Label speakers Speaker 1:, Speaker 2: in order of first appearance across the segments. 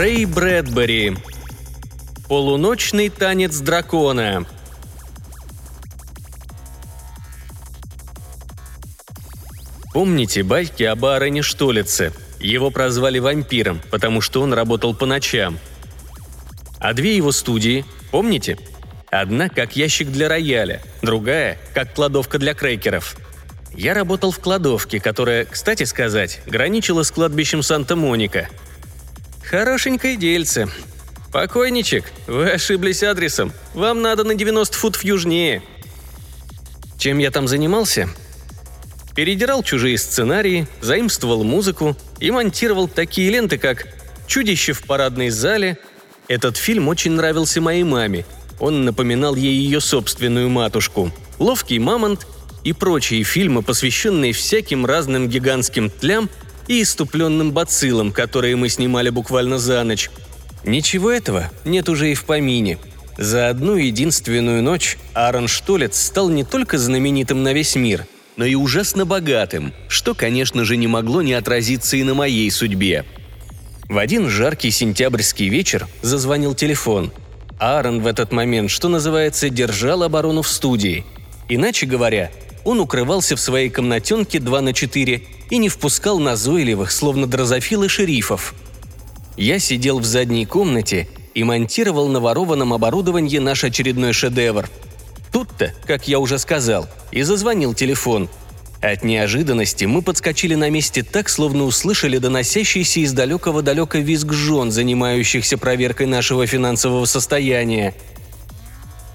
Speaker 1: Рэй Брэдбери. Полуночный танец дракона. Помните байки об Аароне Штолице? Его прозвали вампиром, потому что он работал по ночам. А две его студии, помните? Одна как ящик для рояля, другая как кладовка для крекеров. Я работал в кладовке, которая, кстати сказать, граничила с кладбищем Санта-Моника. Хорошенькое дельце. Покойничек, вы ошиблись адресом. Вам надо на 90 футов южнее. Чем я там занимался? Передирал чужие сценарии, заимствовал музыку и монтировал такие ленты, как «Чудище в парадной зале». Этот фильм очень нравился моей маме. Он напоминал ей ее собственную матушку. «Ловкий мамонт» и прочие фильмы, посвященные всяким разным гигантским тлям и иступленным бациллам, которые мы снимали буквально за ночь. Ничего этого нет уже и в помине. За одну единственную ночь Аарон Штолец стал не только знаменитым на весь мир – но и ужасно богатым, что, конечно же, не могло не отразиться и на моей судьбе. В один жаркий сентябрьский вечер зазвонил телефон. Аарон в этот момент, что называется, держал оборону в студии. Иначе говоря, он укрывался в своей комнатенке 2 на 4 и не впускал назойливых, словно дрозофилы шерифов. Я сидел в задней комнате и монтировал на ворованном оборудовании наш очередной шедевр – Тут-то, как я уже сказал, и зазвонил телефон. От неожиданности мы подскочили на месте так, словно услышали доносящийся из далекого-далека визг жен, занимающихся проверкой нашего финансового состояния.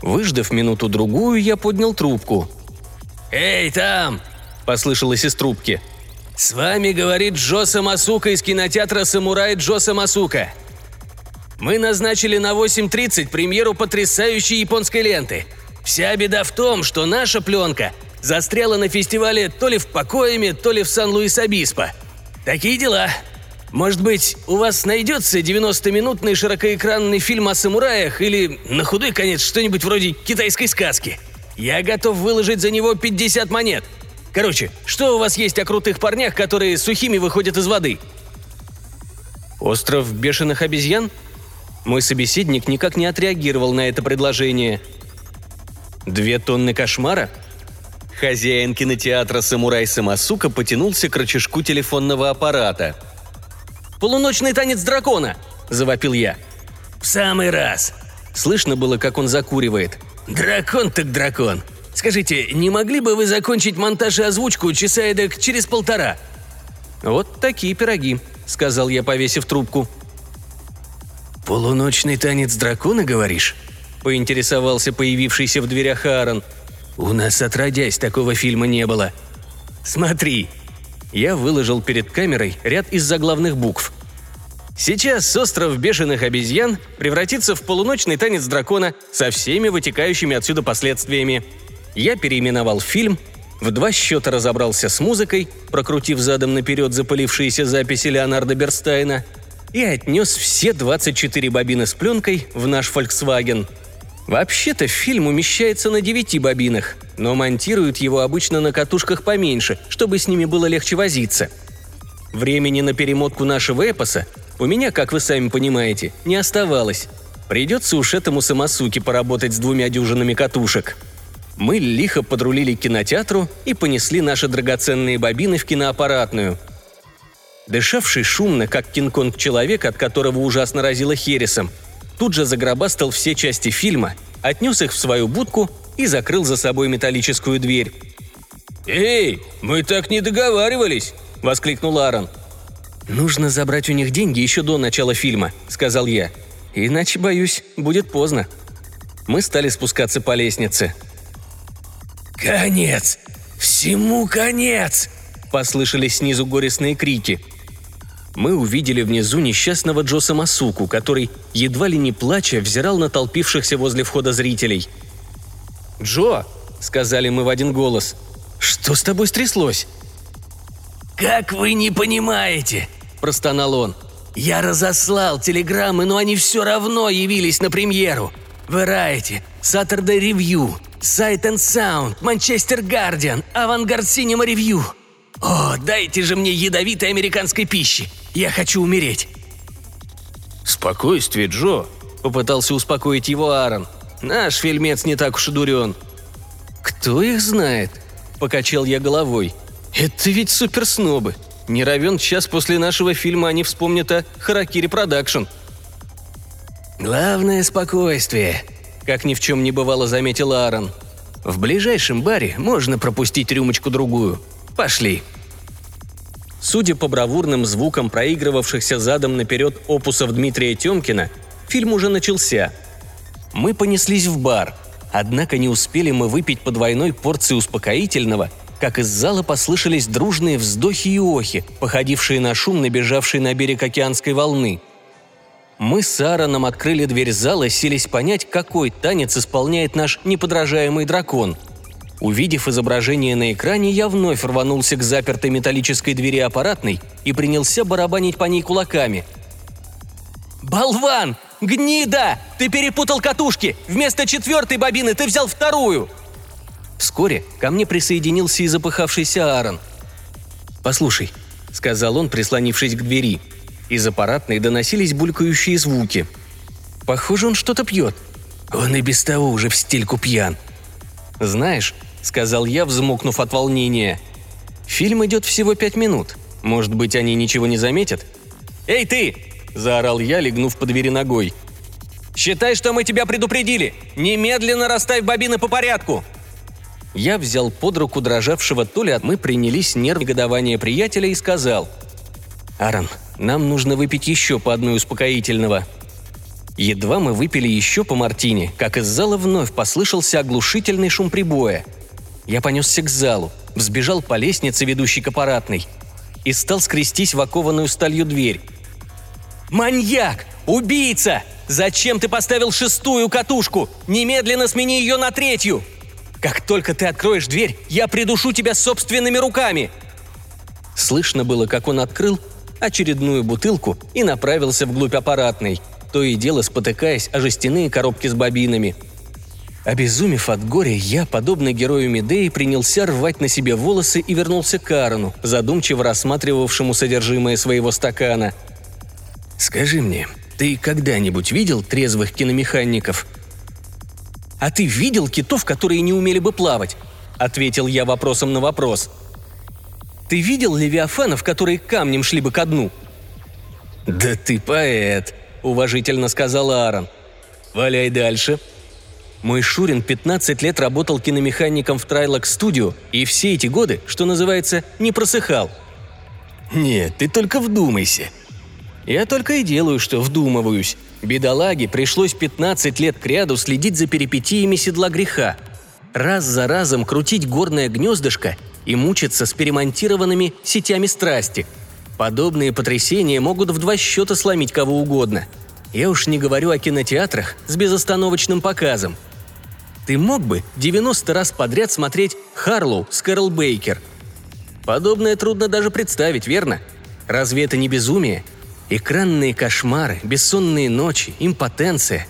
Speaker 1: Выждав минуту-другую, я поднял трубку. «Эй, там!» – послышалось из трубки. «С вами говорит Джо Самасука из кинотеатра «Самурай Джо Самасука». Мы назначили на 8.30 премьеру потрясающей японской ленты – Вся беда в том, что наша пленка застряла на фестивале то ли в Покоями, то ли в Сан-Луис-Обиспо. Такие дела. Может быть, у вас найдется 90-минутный широкоэкранный фильм о самураях или, на худой конец, что-нибудь вроде китайской сказки? Я готов выложить за него 50 монет. Короче, что у вас есть о крутых парнях, которые сухими выходят из воды? Остров бешеных обезьян? Мой собеседник никак не отреагировал на это предложение – Две тонны кошмара? Хозяин кинотеатра «Самурай Самосука» потянулся к рычажку телефонного аппарата. «Полуночный танец дракона!» – завопил я. «В самый раз!» Слышно было, как он закуривает. «Дракон так дракон! Скажите, не могли бы вы закончить монтаж и озвучку часа эдак через полтора?» «Вот такие пироги», – сказал я, повесив трубку. «Полуночный танец дракона, говоришь?» поинтересовался появившийся в дверях Аарон. «У нас отродясь такого фильма не было». «Смотри!» Я выложил перед камерой ряд из заглавных букв. Сейчас остров бешеных обезьян превратится в полуночный танец дракона со всеми вытекающими отсюда последствиями. Я переименовал фильм, в два счета разобрался с музыкой, прокрутив задом наперед запылившиеся записи Леонарда Берстайна, и отнес все 24 бобины с пленкой в наш Volkswagen – Вообще-то фильм умещается на девяти бобинах, но монтируют его обычно на катушках поменьше, чтобы с ними было легче возиться. Времени на перемотку нашего эпоса у меня, как вы сами понимаете, не оставалось. Придется уж этому самосуке поработать с двумя дюжинами катушек. Мы лихо подрулили к кинотеатру и понесли наши драгоценные бобины в киноаппаратную. Дышавший шумно, как Кинг-Конг человек, от которого ужасно разило хересом – тут же загробастал все части фильма, отнес их в свою будку и закрыл за собой металлическую дверь. «Эй, мы так не договаривались!» – воскликнул Аарон. «Нужно забрать у них деньги еще до начала фильма», – сказал я. «Иначе, боюсь, будет поздно». Мы стали спускаться по лестнице.
Speaker 2: «Конец! Всему конец!» – послышались снизу горестные крики –
Speaker 1: мы увидели внизу несчастного Джоса Масуку, который, едва ли не плача, взирал на толпившихся возле входа зрителей. «Джо!» – сказали мы в один голос. «Что с тобой стряслось?»
Speaker 2: «Как вы не понимаете?» – простонал он. «Я разослал телеграммы, но они все равно явились на премьеру. Variety, Saturday Review, Sight and Sound, Manchester Guardian, Avantgarde Cinema Review – «О, дайте же мне ядовитой американской пищи! Я хочу умереть!»
Speaker 1: «Спокойствие, Джо», — попытался успокоить его Аарон. «Наш фильмец не так уж и дурен». «Кто их знает?» — покачал я головой. «Это ведь суперснобы. Неровен час после нашего фильма они вспомнят о Харакири Продакшн». «Главное – спокойствие», – как ни в чем не бывало заметил Аарон. «В ближайшем баре можно пропустить рюмочку-другую. Пошли». Судя по бравурным звукам проигрывавшихся задом наперед опусов Дмитрия Тёмкина, фильм уже начался. Мы понеслись в бар, однако не успели мы выпить по двойной порции успокоительного, как из зала послышались дружные вздохи и охи, походившие на шум набежавшей на берег океанской волны. Мы с Аароном открыли дверь зала селись понять, какой танец исполняет наш неподражаемый дракон – Увидев изображение на экране, я вновь рванулся к запертой металлической двери аппаратной и принялся барабанить по ней кулаками. «Болван! Гнида! Ты перепутал катушки! Вместо четвертой бобины ты взял вторую!» Вскоре ко мне присоединился и запыхавшийся Аарон. «Послушай», — сказал он, прислонившись к двери. Из аппаратной доносились булькающие звуки. «Похоже, он что-то пьет. Он и без того уже в стельку пьян», «Знаешь», — сказал я, взмокнув от волнения, — «фильм идет всего пять минут. Может быть, они ничего не заметят?» «Эй, ты!» – заорал я, легнув по двери ногой. «Считай, что мы тебя предупредили! Немедленно расставь бобины по порядку!» Я взял под руку дрожавшего Толя, мы принялись нерв негодования приятеля и сказал. «Аарон, нам нужно выпить еще по одной успокоительного. Едва мы выпили еще по мартине, как из зала вновь послышался оглушительный шум прибоя. Я понесся к залу, взбежал по лестнице, ведущей к аппаратной, и стал скрестись в окованную сталью дверь. «Маньяк! Убийца! Зачем ты поставил шестую катушку? Немедленно смени ее на третью! Как только ты откроешь дверь, я придушу тебя собственными руками!» Слышно было, как он открыл очередную бутылку и направился вглубь аппаратной – то и дело спотыкаясь о жестяные коробки с бобинами. Обезумев от горя, я, подобно герою Медеи, принялся рвать на себе волосы и вернулся к Аарону, задумчиво рассматривавшему содержимое своего стакана. «Скажи мне, ты когда-нибудь видел трезвых киномехаников?» «А ты видел китов, которые не умели бы плавать?» – ответил я вопросом на вопрос. «Ты видел левиафанов, которые камнем шли бы ко дну?» «Да ты поэт!» уважительно сказал Аарон. «Валяй дальше». Мой Шурин 15 лет работал киномехаником в Трайлок Студио и все эти годы, что называется, не просыхал. «Нет, ты только вдумайся». «Я только и делаю, что вдумываюсь. Бедолаге пришлось 15 лет кряду следить за перипетиями седла греха. Раз за разом крутить горное гнездышко и мучиться с перемонтированными сетями страсти – Подобные потрясения могут в два счета сломить кого угодно. Я уж не говорю о кинотеатрах с безостановочным показом. Ты мог бы 90 раз подряд смотреть «Харлоу» с Кэрол Бейкер. Подобное трудно даже представить, верно? Разве это не безумие? Экранные кошмары, бессонные ночи, импотенция.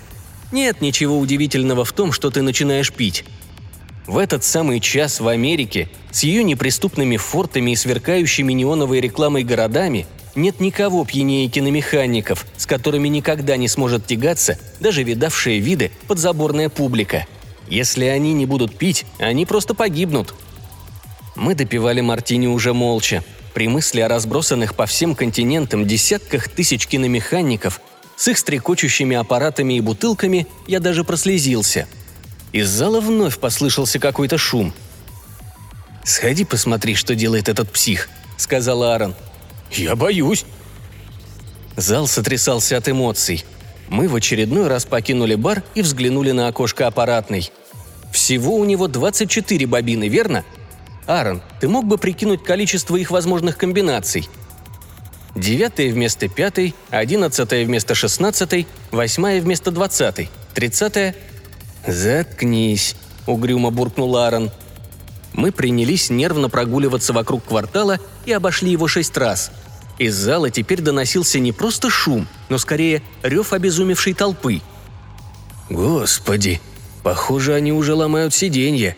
Speaker 1: Нет ничего удивительного в том, что ты начинаешь пить. В этот самый час в Америке с ее неприступными фортами и сверкающими неоновой рекламой городами нет никого пьянее киномехаников, с которыми никогда не сможет тягаться даже видавшие виды подзаборная публика. Если они не будут пить, они просто погибнут. Мы допивали мартини уже молча. При мысли о разбросанных по всем континентам десятках тысяч киномехаников с их стрекочущими аппаратами и бутылками я даже прослезился – из зала вновь послышался какой-то шум. «Сходи посмотри, что делает этот псих», — сказал Аарон. «Я боюсь». Зал сотрясался от эмоций. Мы в очередной раз покинули бар и взглянули на окошко аппаратной. Всего у него 24 бобины, верно? Аарон, ты мог бы прикинуть количество их возможных комбинаций? Девятая вместо пятой, одиннадцатая вместо шестнадцатой, восьмая вместо двадцатой, тридцатая «Заткнись», — угрюмо буркнул Аарон. Мы принялись нервно прогуливаться вокруг квартала и обошли его шесть раз. Из зала теперь доносился не просто шум, но скорее рев обезумевшей толпы. «Господи, похоже, они уже ломают сиденья».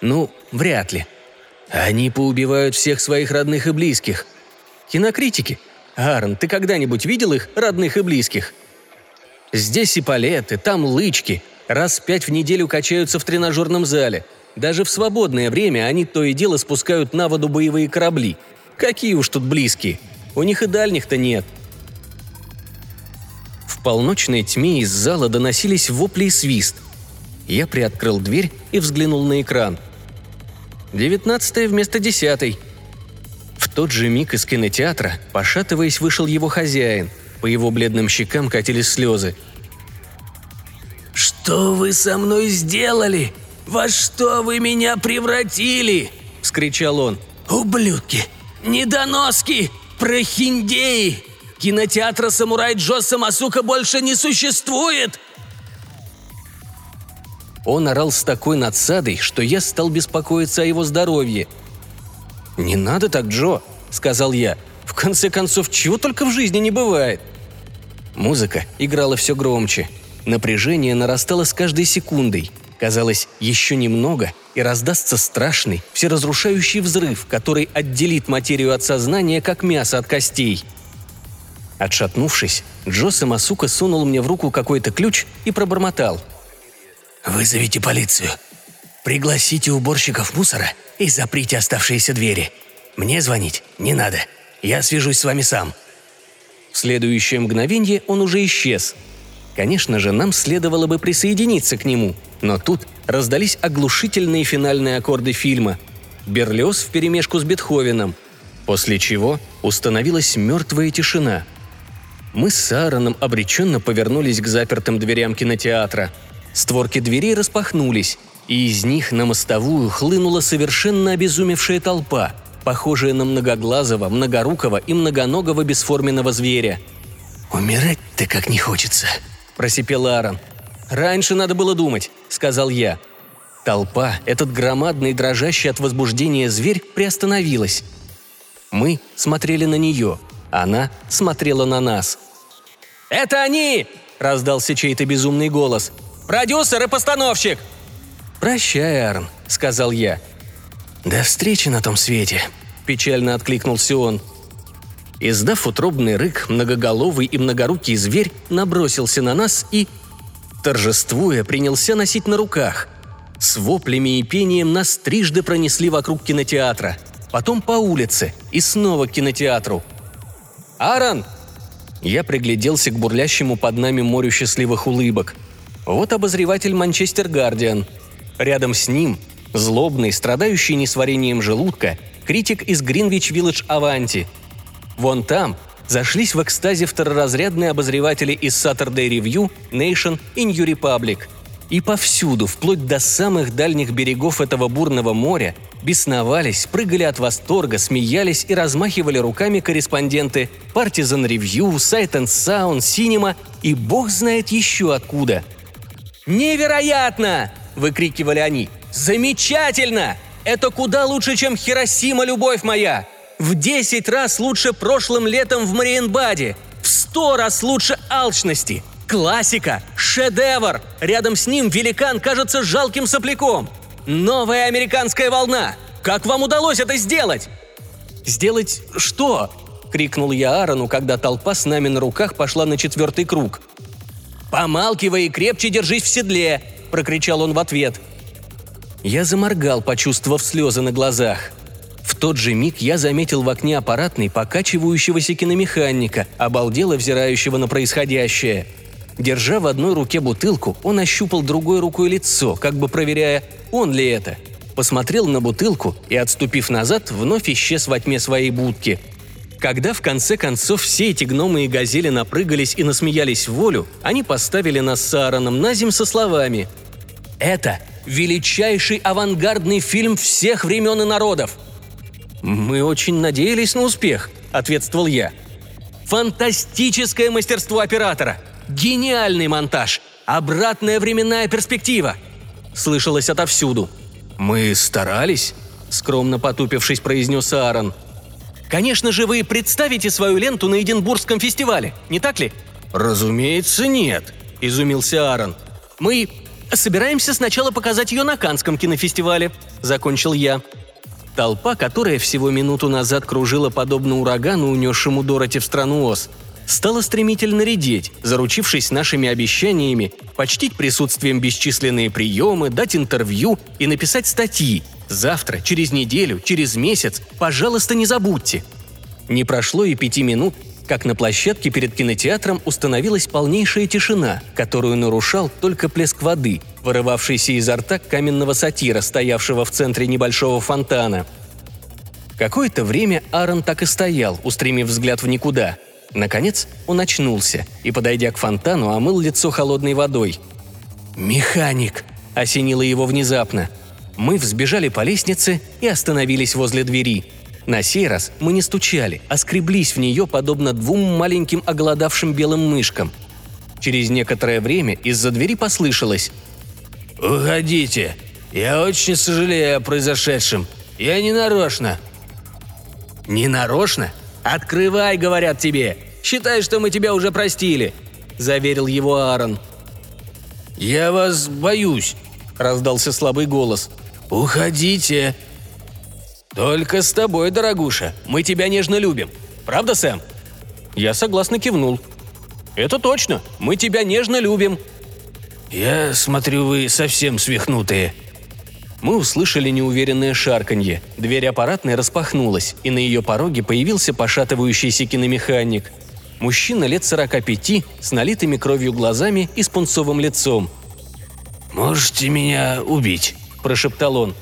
Speaker 1: «Ну, вряд ли. Они поубивают всех своих родных и близких. Кинокритики, Аарон, ты когда-нибудь видел их, родных и близких? Здесь и палеты, там лычки. Раз пять в неделю качаются в тренажерном зале. Даже в свободное время они то и дело спускают на воду боевые корабли. Какие уж тут близкие. У них и дальних-то нет. В полночной тьме из зала доносились вопли и свист. Я приоткрыл дверь и взглянул на экран. Девятнадцатая вместо десятой. В тот же миг из кинотеатра, пошатываясь, вышел его хозяин. По его бледным щекам катились слезы.
Speaker 2: «Что вы со мной сделали? Во что вы меня превратили?» – вскричал он. «Ублюдки! Недоноски! Прохиндеи! Кинотеатра «Самурай Джо Самасука» больше не существует!»
Speaker 1: Он орал с такой надсадой, что я стал беспокоиться о его здоровье. «Не надо так, Джо», — сказал я. «В конце концов, чего только в жизни не бывает». Музыка играла все громче. Напряжение нарастало с каждой секундой. Казалось, еще немного, и раздастся страшный, всеразрушающий взрыв, который отделит материю от сознания, как мясо от костей. Отшатнувшись, Джо Самасука сунул мне в руку какой-то ключ и пробормотал.
Speaker 2: «Вызовите полицию. Пригласите уборщиков мусора и заприте оставшиеся двери. Мне звонить не надо. Я свяжусь с вами сам».
Speaker 1: В следующее мгновение он уже исчез. Конечно же, нам следовало бы присоединиться к нему, но тут раздались оглушительные финальные аккорды фильма. Берлиоз вперемешку с Бетховеном. После чего установилась мертвая тишина. Мы с Аароном обреченно повернулись к запертым дверям кинотеатра. Створки дверей распахнулись, и из них на мостовую хлынула совершенно обезумевшая толпа, похожая на многоглазого, многорукого и многоногого бесформенного зверя.
Speaker 2: «Умирать-то как не хочется», – просипел Аарон.
Speaker 1: «Раньше надо было думать», – сказал я. Толпа, этот громадный, дрожащий от возбуждения зверь, приостановилась. Мы смотрели на нее, она смотрела на нас. «Это они!» – раздался чей-то безумный голос. «Продюсер и постановщик!» «Прощай, Арн», — сказал я.
Speaker 2: «До встречи на том свете», — печально откликнулся он.
Speaker 1: Издав утробный рык, многоголовый и многорукий зверь набросился на нас и, торжествуя, принялся носить на руках. С воплями и пением нас трижды пронесли вокруг кинотеатра, потом по улице и снова к кинотеатру. «Аарон!» Я пригляделся к бурлящему под нами морю счастливых улыбок. Вот обозреватель «Манчестер Гардиан», Рядом с ним – злобный, страдающий несварением желудка, критик из Гринвич Вилледж Аванти. Вон там зашлись в экстазе второразрядные обозреватели из Saturday Review, Nation и New Republic. И повсюду, вплоть до самых дальних берегов этого бурного моря, бесновались, прыгали от восторга, смеялись и размахивали руками корреспонденты Partisan Review, Sight and Sound, Cinema и бог знает еще откуда. «Невероятно!» – выкрикивали они. «Замечательно! Это куда лучше, чем Хиросима, любовь моя! В десять раз лучше прошлым летом в Мариенбаде! В сто раз лучше алчности! Классика! Шедевр! Рядом с ним великан кажется жалким сопляком! Новая американская волна! Как вам удалось это сделать?» «Сделать что?» – крикнул я Аарону, когда толпа с нами на руках пошла на четвертый круг. «Помалкивай и крепче держись в седле!» – прокричал он в ответ. Я заморгал, почувствовав слезы на глазах. В тот же миг я заметил в окне аппаратный покачивающегося киномеханика, обалдело взирающего на происходящее. Держа в одной руке бутылку, он ощупал другой рукой лицо, как бы проверяя, он ли это. Посмотрел на бутылку и, отступив назад, вновь исчез во тьме своей будки. Когда в конце концов все эти гномы и газели напрыгались и насмеялись в волю, они поставили нас с Аароном на земь со словами – это величайший авангардный фильм всех времен и народов. Мы очень надеялись на успех, ответствовал я. Фантастическое мастерство оператора, гениальный монтаж, обратная временная перспектива. Слышалось отовсюду. Мы старались, скромно потупившись, произнес Аарон. Конечно же, вы представите свою ленту на Эдинбургском фестивале, не так ли? Разумеется, нет, изумился Аарон. Мы Собираемся сначала показать ее на Канском кинофестивале», — закончил я. Толпа, которая всего минуту назад кружила подобно урагану, унесшему Дороти в страну Оз, стала стремительно редеть, заручившись нашими обещаниями почтить присутствием бесчисленные приемы, дать интервью и написать статьи. Завтра, через неделю, через месяц, пожалуйста, не забудьте. Не прошло и пяти минут, как на площадке перед кинотеатром установилась полнейшая тишина, которую нарушал только плеск воды, вырывавшийся изо рта каменного сатира, стоявшего в центре небольшого фонтана. Какое-то время Аарон так и стоял, устремив взгляд в никуда – Наконец он очнулся и, подойдя к фонтану, омыл лицо холодной водой. «Механик!» – осенило его внезапно. Мы взбежали по лестнице и остановились возле двери. На сей раз мы не стучали, а скреблись в нее, подобно двум маленьким оголодавшим белым мышкам. Через некоторое время из-за двери послышалось
Speaker 2: «Уходите! Я очень сожалею о произошедшем. Я не нарочно».
Speaker 1: «Не нарочно? «Открывай, говорят тебе! Считай, что мы тебя уже простили!» – заверил его Аарон.
Speaker 2: «Я вас боюсь», – раздался слабый голос. «Уходите!»
Speaker 1: «Только с тобой, дорогуша. Мы тебя нежно любим. Правда, Сэм?» Я согласно кивнул. «Это точно. Мы тебя нежно любим».
Speaker 2: «Я смотрю, вы совсем свихнутые»,
Speaker 1: мы услышали неуверенное шарканье. Дверь аппаратной распахнулась, и на ее пороге появился пошатывающийся киномеханик. Мужчина лет 45 с налитыми кровью глазами и с пунцовым лицом.
Speaker 2: «Можете меня убить», – прошептал он.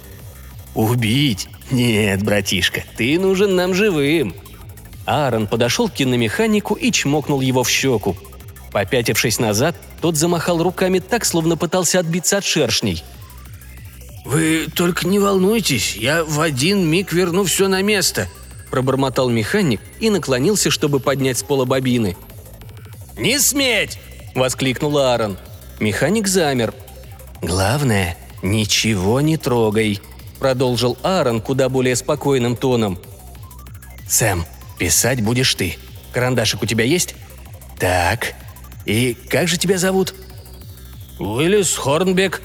Speaker 1: «Убить? Нет, братишка, ты нужен нам живым». Аарон подошел к киномеханику и чмокнул его в щеку. Попятившись назад, тот замахал руками так, словно пытался отбиться от шершней –
Speaker 2: «Вы только не волнуйтесь, я в один миг верну все на место», –
Speaker 1: пробормотал механик и наклонился, чтобы поднять с пола бобины.
Speaker 2: «Не сметь!»
Speaker 1: – воскликнул Аарон. Механик замер. «Главное, ничего не трогай», – продолжил Аарон куда более спокойным тоном. «Сэм, писать будешь ты. Карандашик у тебя есть?» «Так. И как же тебя зовут?»
Speaker 2: «Уиллис Хорнбек»,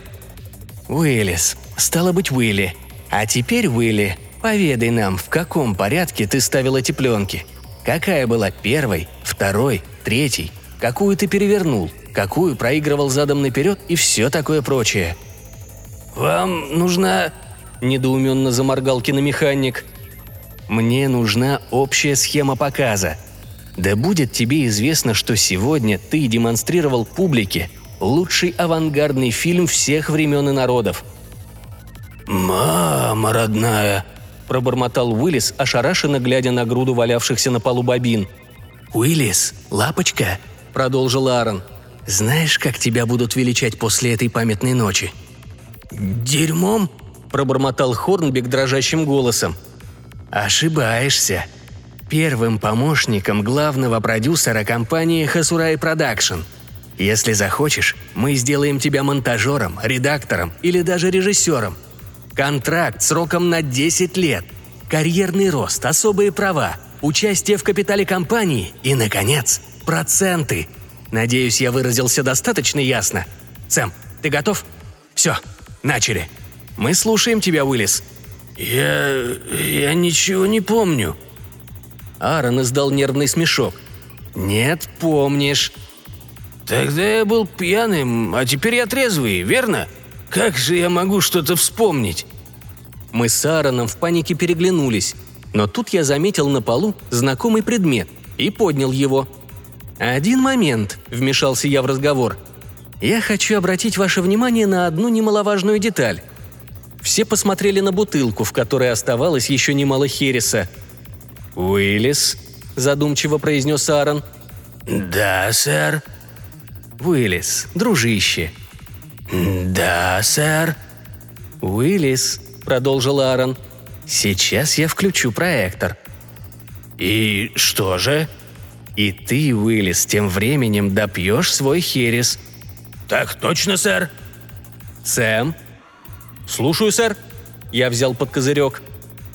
Speaker 1: «Уиллис. Стало быть, Уилли. А теперь, Уилли, поведай нам, в каком порядке ты ставил эти пленки. Какая была первой, второй, третьей? Какую ты перевернул? Какую проигрывал задом наперед и все такое прочее?»
Speaker 2: «Вам нужна...» – недоуменно заморгал киномеханик.
Speaker 1: «Мне нужна общая схема показа. Да будет тебе известно, что сегодня ты демонстрировал публике лучший авангардный фильм всех времен и народов.
Speaker 2: «Мама родная!» – пробормотал Уиллис, ошарашенно глядя на груду валявшихся на полу бобин.
Speaker 1: «Уиллис, лапочка!» – продолжил Аарон. «Знаешь, как тебя будут величать после этой памятной ночи?»
Speaker 2: «Дерьмом?» – пробормотал Хорнбек дрожащим голосом.
Speaker 1: «Ошибаешься. Первым помощником главного продюсера компании «Хасурай Продакшн», если захочешь, мы сделаем тебя монтажером, редактором или даже режиссером. Контракт сроком на 10 лет. Карьерный рост, особые права, участие в капитале компании и, наконец, проценты. Надеюсь, я выразился достаточно ясно. Сэм, ты готов? Все, начали. Мы слушаем тебя, Уиллис.
Speaker 2: Я... я ничего не помню.
Speaker 1: Аарон издал нервный смешок. «Нет, помнишь.
Speaker 2: Тогда я был пьяным, а теперь я трезвый, верно? Как же я могу что-то вспомнить?»
Speaker 1: Мы с Аароном в панике переглянулись, но тут я заметил на полу знакомый предмет и поднял его. «Один момент», — вмешался я в разговор. «Я хочу обратить ваше внимание на одну немаловажную деталь». Все посмотрели на бутылку, в которой оставалось еще немало хереса. «Уиллис», — задумчиво произнес Аарон.
Speaker 2: «Да, сэр»,
Speaker 1: Уиллис, дружище».
Speaker 2: «Да, сэр».
Speaker 1: «Уиллис», — продолжил Аарон, — «сейчас я включу проектор».
Speaker 2: «И что же?»
Speaker 1: «И ты, Уиллис, тем временем допьешь свой херес».
Speaker 2: «Так точно, сэр».
Speaker 1: «Сэм?» «Слушаю, сэр». Я взял под козырек.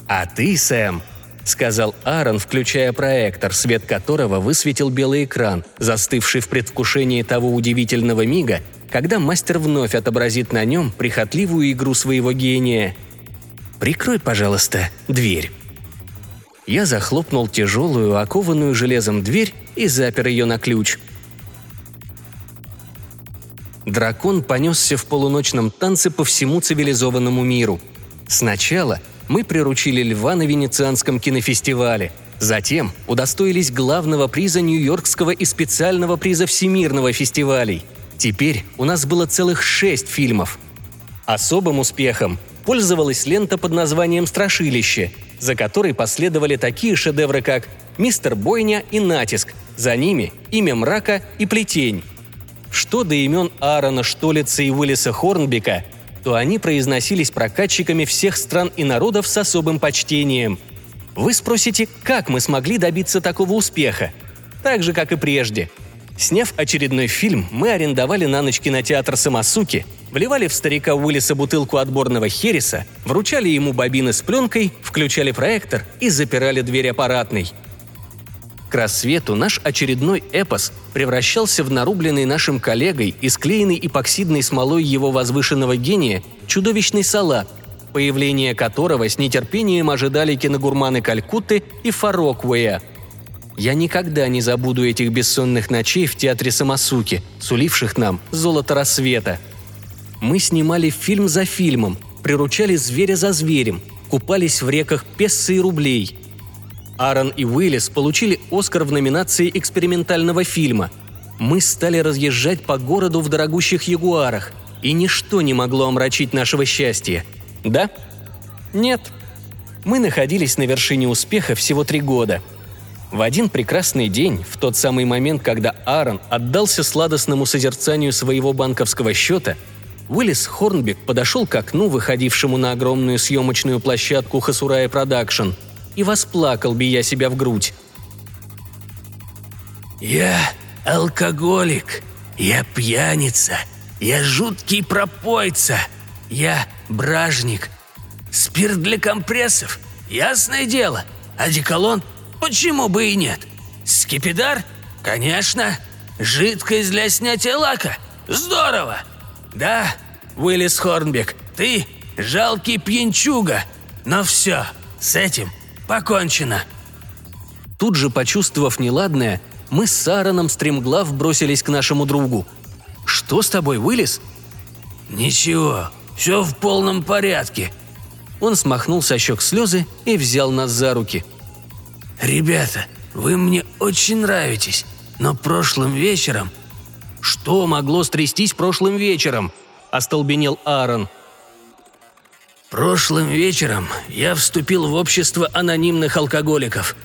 Speaker 1: «А ты, Сэм, сказал Аарон, включая проектор, свет которого высветил белый экран, застывший в предвкушении того удивительного мига, когда мастер вновь отобразит на нем прихотливую игру своего гения. Прикрой, пожалуйста, дверь». Я захлопнул тяжелую, окованную железом дверь и запер ее на ключ. Дракон понесся в полуночном танце по всему цивилизованному миру. Сначала мы приручили льва на Венецианском кинофестивале. Затем удостоились главного приза Нью-Йоркского и специального приза Всемирного фестивалей. Теперь у нас было целых шесть фильмов. Особым успехом пользовалась лента под названием «Страшилище», за которой последовали такие шедевры, как «Мистер Бойня» и «Натиск», за ними «Имя мрака» и «Плетень». Что до имен Аарона Штолица и Уиллиса Хорнбека, то они произносились прокатчиками всех стран и народов с особым почтением. Вы спросите, как мы смогли добиться такого успеха? Так же, как и прежде. Сняв очередной фильм, мы арендовали на ночь кинотеатр «Самосуки», вливали в старика Уиллиса бутылку отборного хереса, вручали ему бобины с пленкой, включали проектор и запирали дверь аппаратной. К рассвету наш очередной эпос превращался в нарубленный нашим коллегой и склеенный эпоксидной смолой его возвышенного гения чудовищный салат, появление которого с нетерпением ожидали киногурманы Калькутты и Фароквея. Я никогда не забуду этих бессонных ночей в театре Самосуки, суливших нам золото рассвета – мы снимали фильм за фильмом, приручали зверя за зверем, купались в реках пессы и рублей. Аарон и Уиллис получили Оскар в номинации экспериментального фильма. Мы стали разъезжать по городу в дорогущих ягуарах, и ничто не могло омрачить нашего счастья. Да? Нет. Мы находились на вершине успеха всего три года. В один прекрасный день, в тот самый момент, когда Аарон отдался сладостному созерцанию своего банковского счета – Уиллис Хорнбек подошел к окну, выходившему на огромную съемочную площадку Хасурая Продакшн, и восплакал, бия себя в грудь.
Speaker 2: «Я алкоголик, я пьяница, я жуткий пропойца, я бражник. Спирт для компрессов, ясное дело. Одеколон? Почему бы и нет? Скипидар? Конечно. Жидкость для снятия лака? Здорово! «Да, Уиллис Хорнбек, ты жалкий пьянчуга, но все, с этим покончено».
Speaker 1: Тут же, почувствовав неладное, мы с Саароном стремглав бросились к нашему другу. «Что с тобой, Уиллис?»
Speaker 2: «Ничего, все в полном порядке».
Speaker 1: Он смахнул со щек слезы и взял нас за руки.
Speaker 2: «Ребята, вы мне очень нравитесь, но прошлым вечером
Speaker 1: «Что могло стрястись прошлым вечером?» – остолбенел Аарон.
Speaker 2: «Прошлым вечером я вступил в общество анонимных алкоголиков».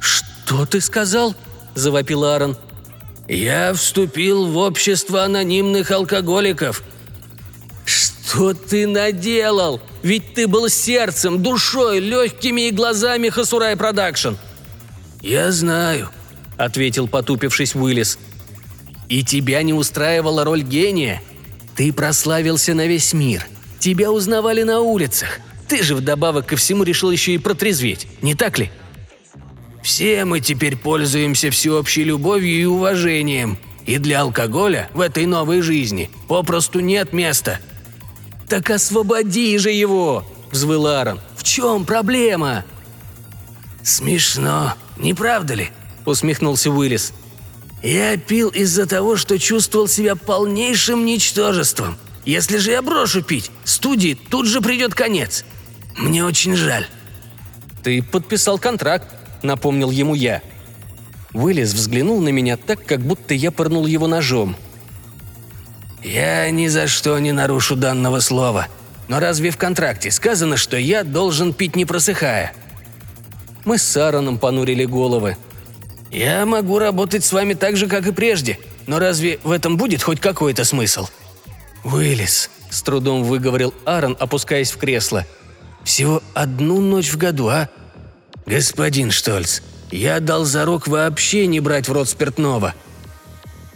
Speaker 1: «Что ты сказал?» – завопил Аарон.
Speaker 2: «Я вступил в общество анонимных алкоголиков».
Speaker 1: «Что ты наделал? Ведь ты был сердцем, душой, легкими и глазами Хасурай Продакшн».
Speaker 2: «Я знаю», —
Speaker 1: ответил потупившись Уиллис. И тебя не устраивала роль гения? Ты прославился на весь мир. Тебя узнавали на улицах. Ты же вдобавок ко всему решил еще и протрезветь, не так ли?
Speaker 2: Все мы теперь пользуемся всеобщей любовью и уважением. И для алкоголя в этой новой жизни попросту нет места.
Speaker 1: «Так освободи же его!» – взвыл Аарон. «В чем проблема?»
Speaker 2: «Смешно, не правда ли?»
Speaker 1: – усмехнулся Уиллис.
Speaker 2: Я пил из-за того, что чувствовал себя полнейшим ничтожеством. Если же я брошу пить, студии тут же придет конец. Мне очень жаль».
Speaker 1: «Ты подписал контракт», — напомнил ему я. Уиллис взглянул на меня так, как будто я пырнул его ножом.
Speaker 2: «Я ни за что не нарушу данного слова. Но разве в контракте сказано, что я должен пить не просыхая?»
Speaker 1: Мы с Сароном понурили головы.
Speaker 2: «Я могу работать с вами так же, как и прежде, но разве в этом будет хоть какой-то смысл?»
Speaker 1: «Уиллис», — с трудом выговорил Аарон, опускаясь в кресло. «Всего одну ночь в году, а?»
Speaker 2: «Господин Штольц, я дал зарок вообще не брать в рот спиртного».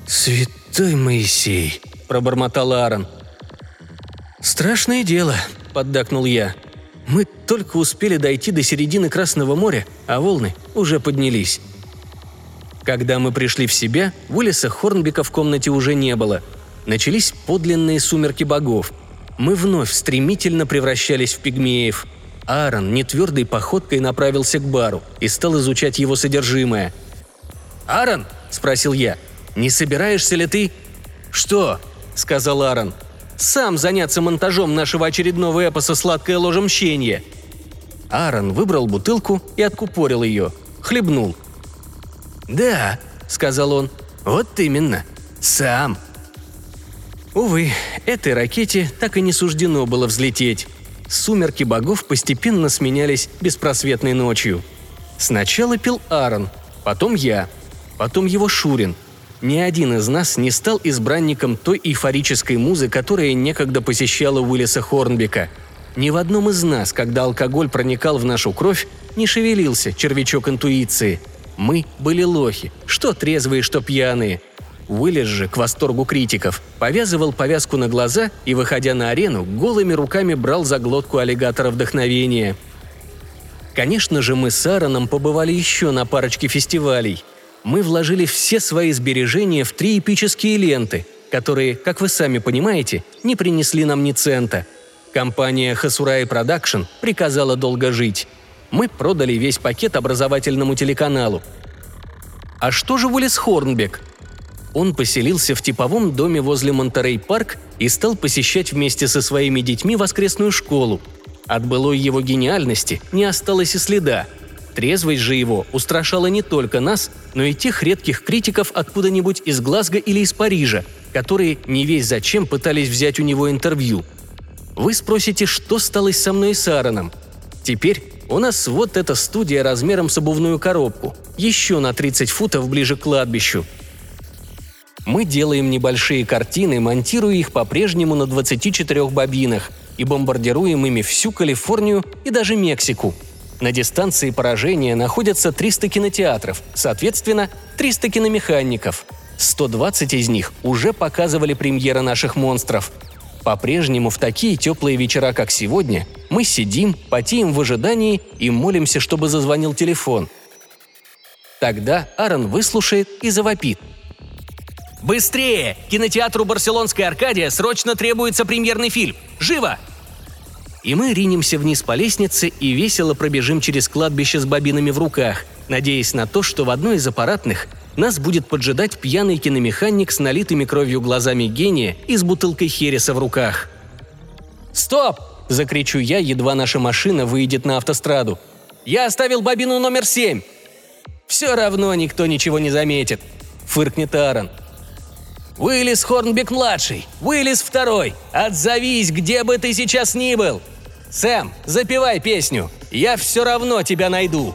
Speaker 1: «Святой Моисей», — пробормотал Аарон. «Страшное дело», — поддакнул я. «Мы только успели дойти до середины Красного моря, а волны уже поднялись». Когда мы пришли в себя, Уиллиса Хорнбека в комнате уже не было. Начались подлинные сумерки богов. Мы вновь стремительно превращались в пигмеев. Аарон нетвердой походкой направился к бару и стал изучать его содержимое. «Аарон?» – спросил я. «Не собираешься ли ты...» «Что?» – сказал Аарон. «Сам заняться монтажом нашего очередного эпоса «Сладкое ложе мщения». Аарон выбрал бутылку и откупорил ее. Хлебнул. «Да», — сказал он, — «вот именно. Сам». Увы, этой ракете так и не суждено было взлететь. Сумерки богов постепенно сменялись беспросветной ночью. Сначала пил Аарон, потом я, потом его Шурин. Ни один из нас не стал избранником той эйфорической музы, которая некогда посещала Уиллиса Хорнбека. Ни в одном из нас, когда алкоголь проникал в нашу кровь, не шевелился червячок интуиции. Мы были лохи, что трезвые, что пьяные – Уиллис же, к восторгу критиков, повязывал повязку на глаза и, выходя на арену, голыми руками брал за глотку аллигатора вдохновения. Конечно же, мы с Аароном побывали еще на парочке фестивалей. Мы вложили все свои сбережения в три эпические ленты, которые, как вы сами понимаете, не принесли нам ни цента. Компания Хасурай Продакшн приказала долго жить. Мы продали весь пакет образовательному телеканалу. А что же Уиллис Хорнбек – он поселился в типовом доме возле Монтерей-парк и стал посещать вместе со своими детьми воскресную школу. От былой его гениальности не осталось и следа. Трезвость же его устрашала не только нас, но и тех редких критиков откуда-нибудь из Глазго или из Парижа, которые не весь зачем пытались взять у него интервью. Вы спросите, что стало со мной и с Аароном? Теперь у нас вот эта студия размером с обувную коробку, еще на 30 футов ближе к кладбищу – мы делаем небольшие картины, монтируя их по-прежнему на 24 бобинах и бомбардируем ими всю Калифорнию и даже Мексику. На дистанции поражения находятся 300 кинотеатров, соответственно, 300 киномехаников. 120 из них уже показывали премьеры наших монстров. По-прежнему в такие теплые вечера, как сегодня, мы сидим, потеем в ожидании и молимся, чтобы зазвонил телефон. Тогда Аарон выслушает и завопит – Быстрее! Кинотеатру «Барселонская Аркадия» срочно требуется премьерный фильм! Живо!» И мы ринемся вниз по лестнице и весело пробежим через кладбище с бобинами в руках, надеясь на то, что в одной из аппаратных нас будет поджидать пьяный киномеханик с налитыми кровью глазами гения и с бутылкой хереса в руках. «Стоп!» – закричу я, едва наша машина выйдет на автостраду. «Я оставил бобину номер семь!» «Все равно никто ничего не заметит», – фыркнет Аарон – Уиллис Хорнбек-младший! Уиллис второй! Отзовись, где бы ты сейчас ни был! Сэм, запевай песню! Я все равно тебя найду!»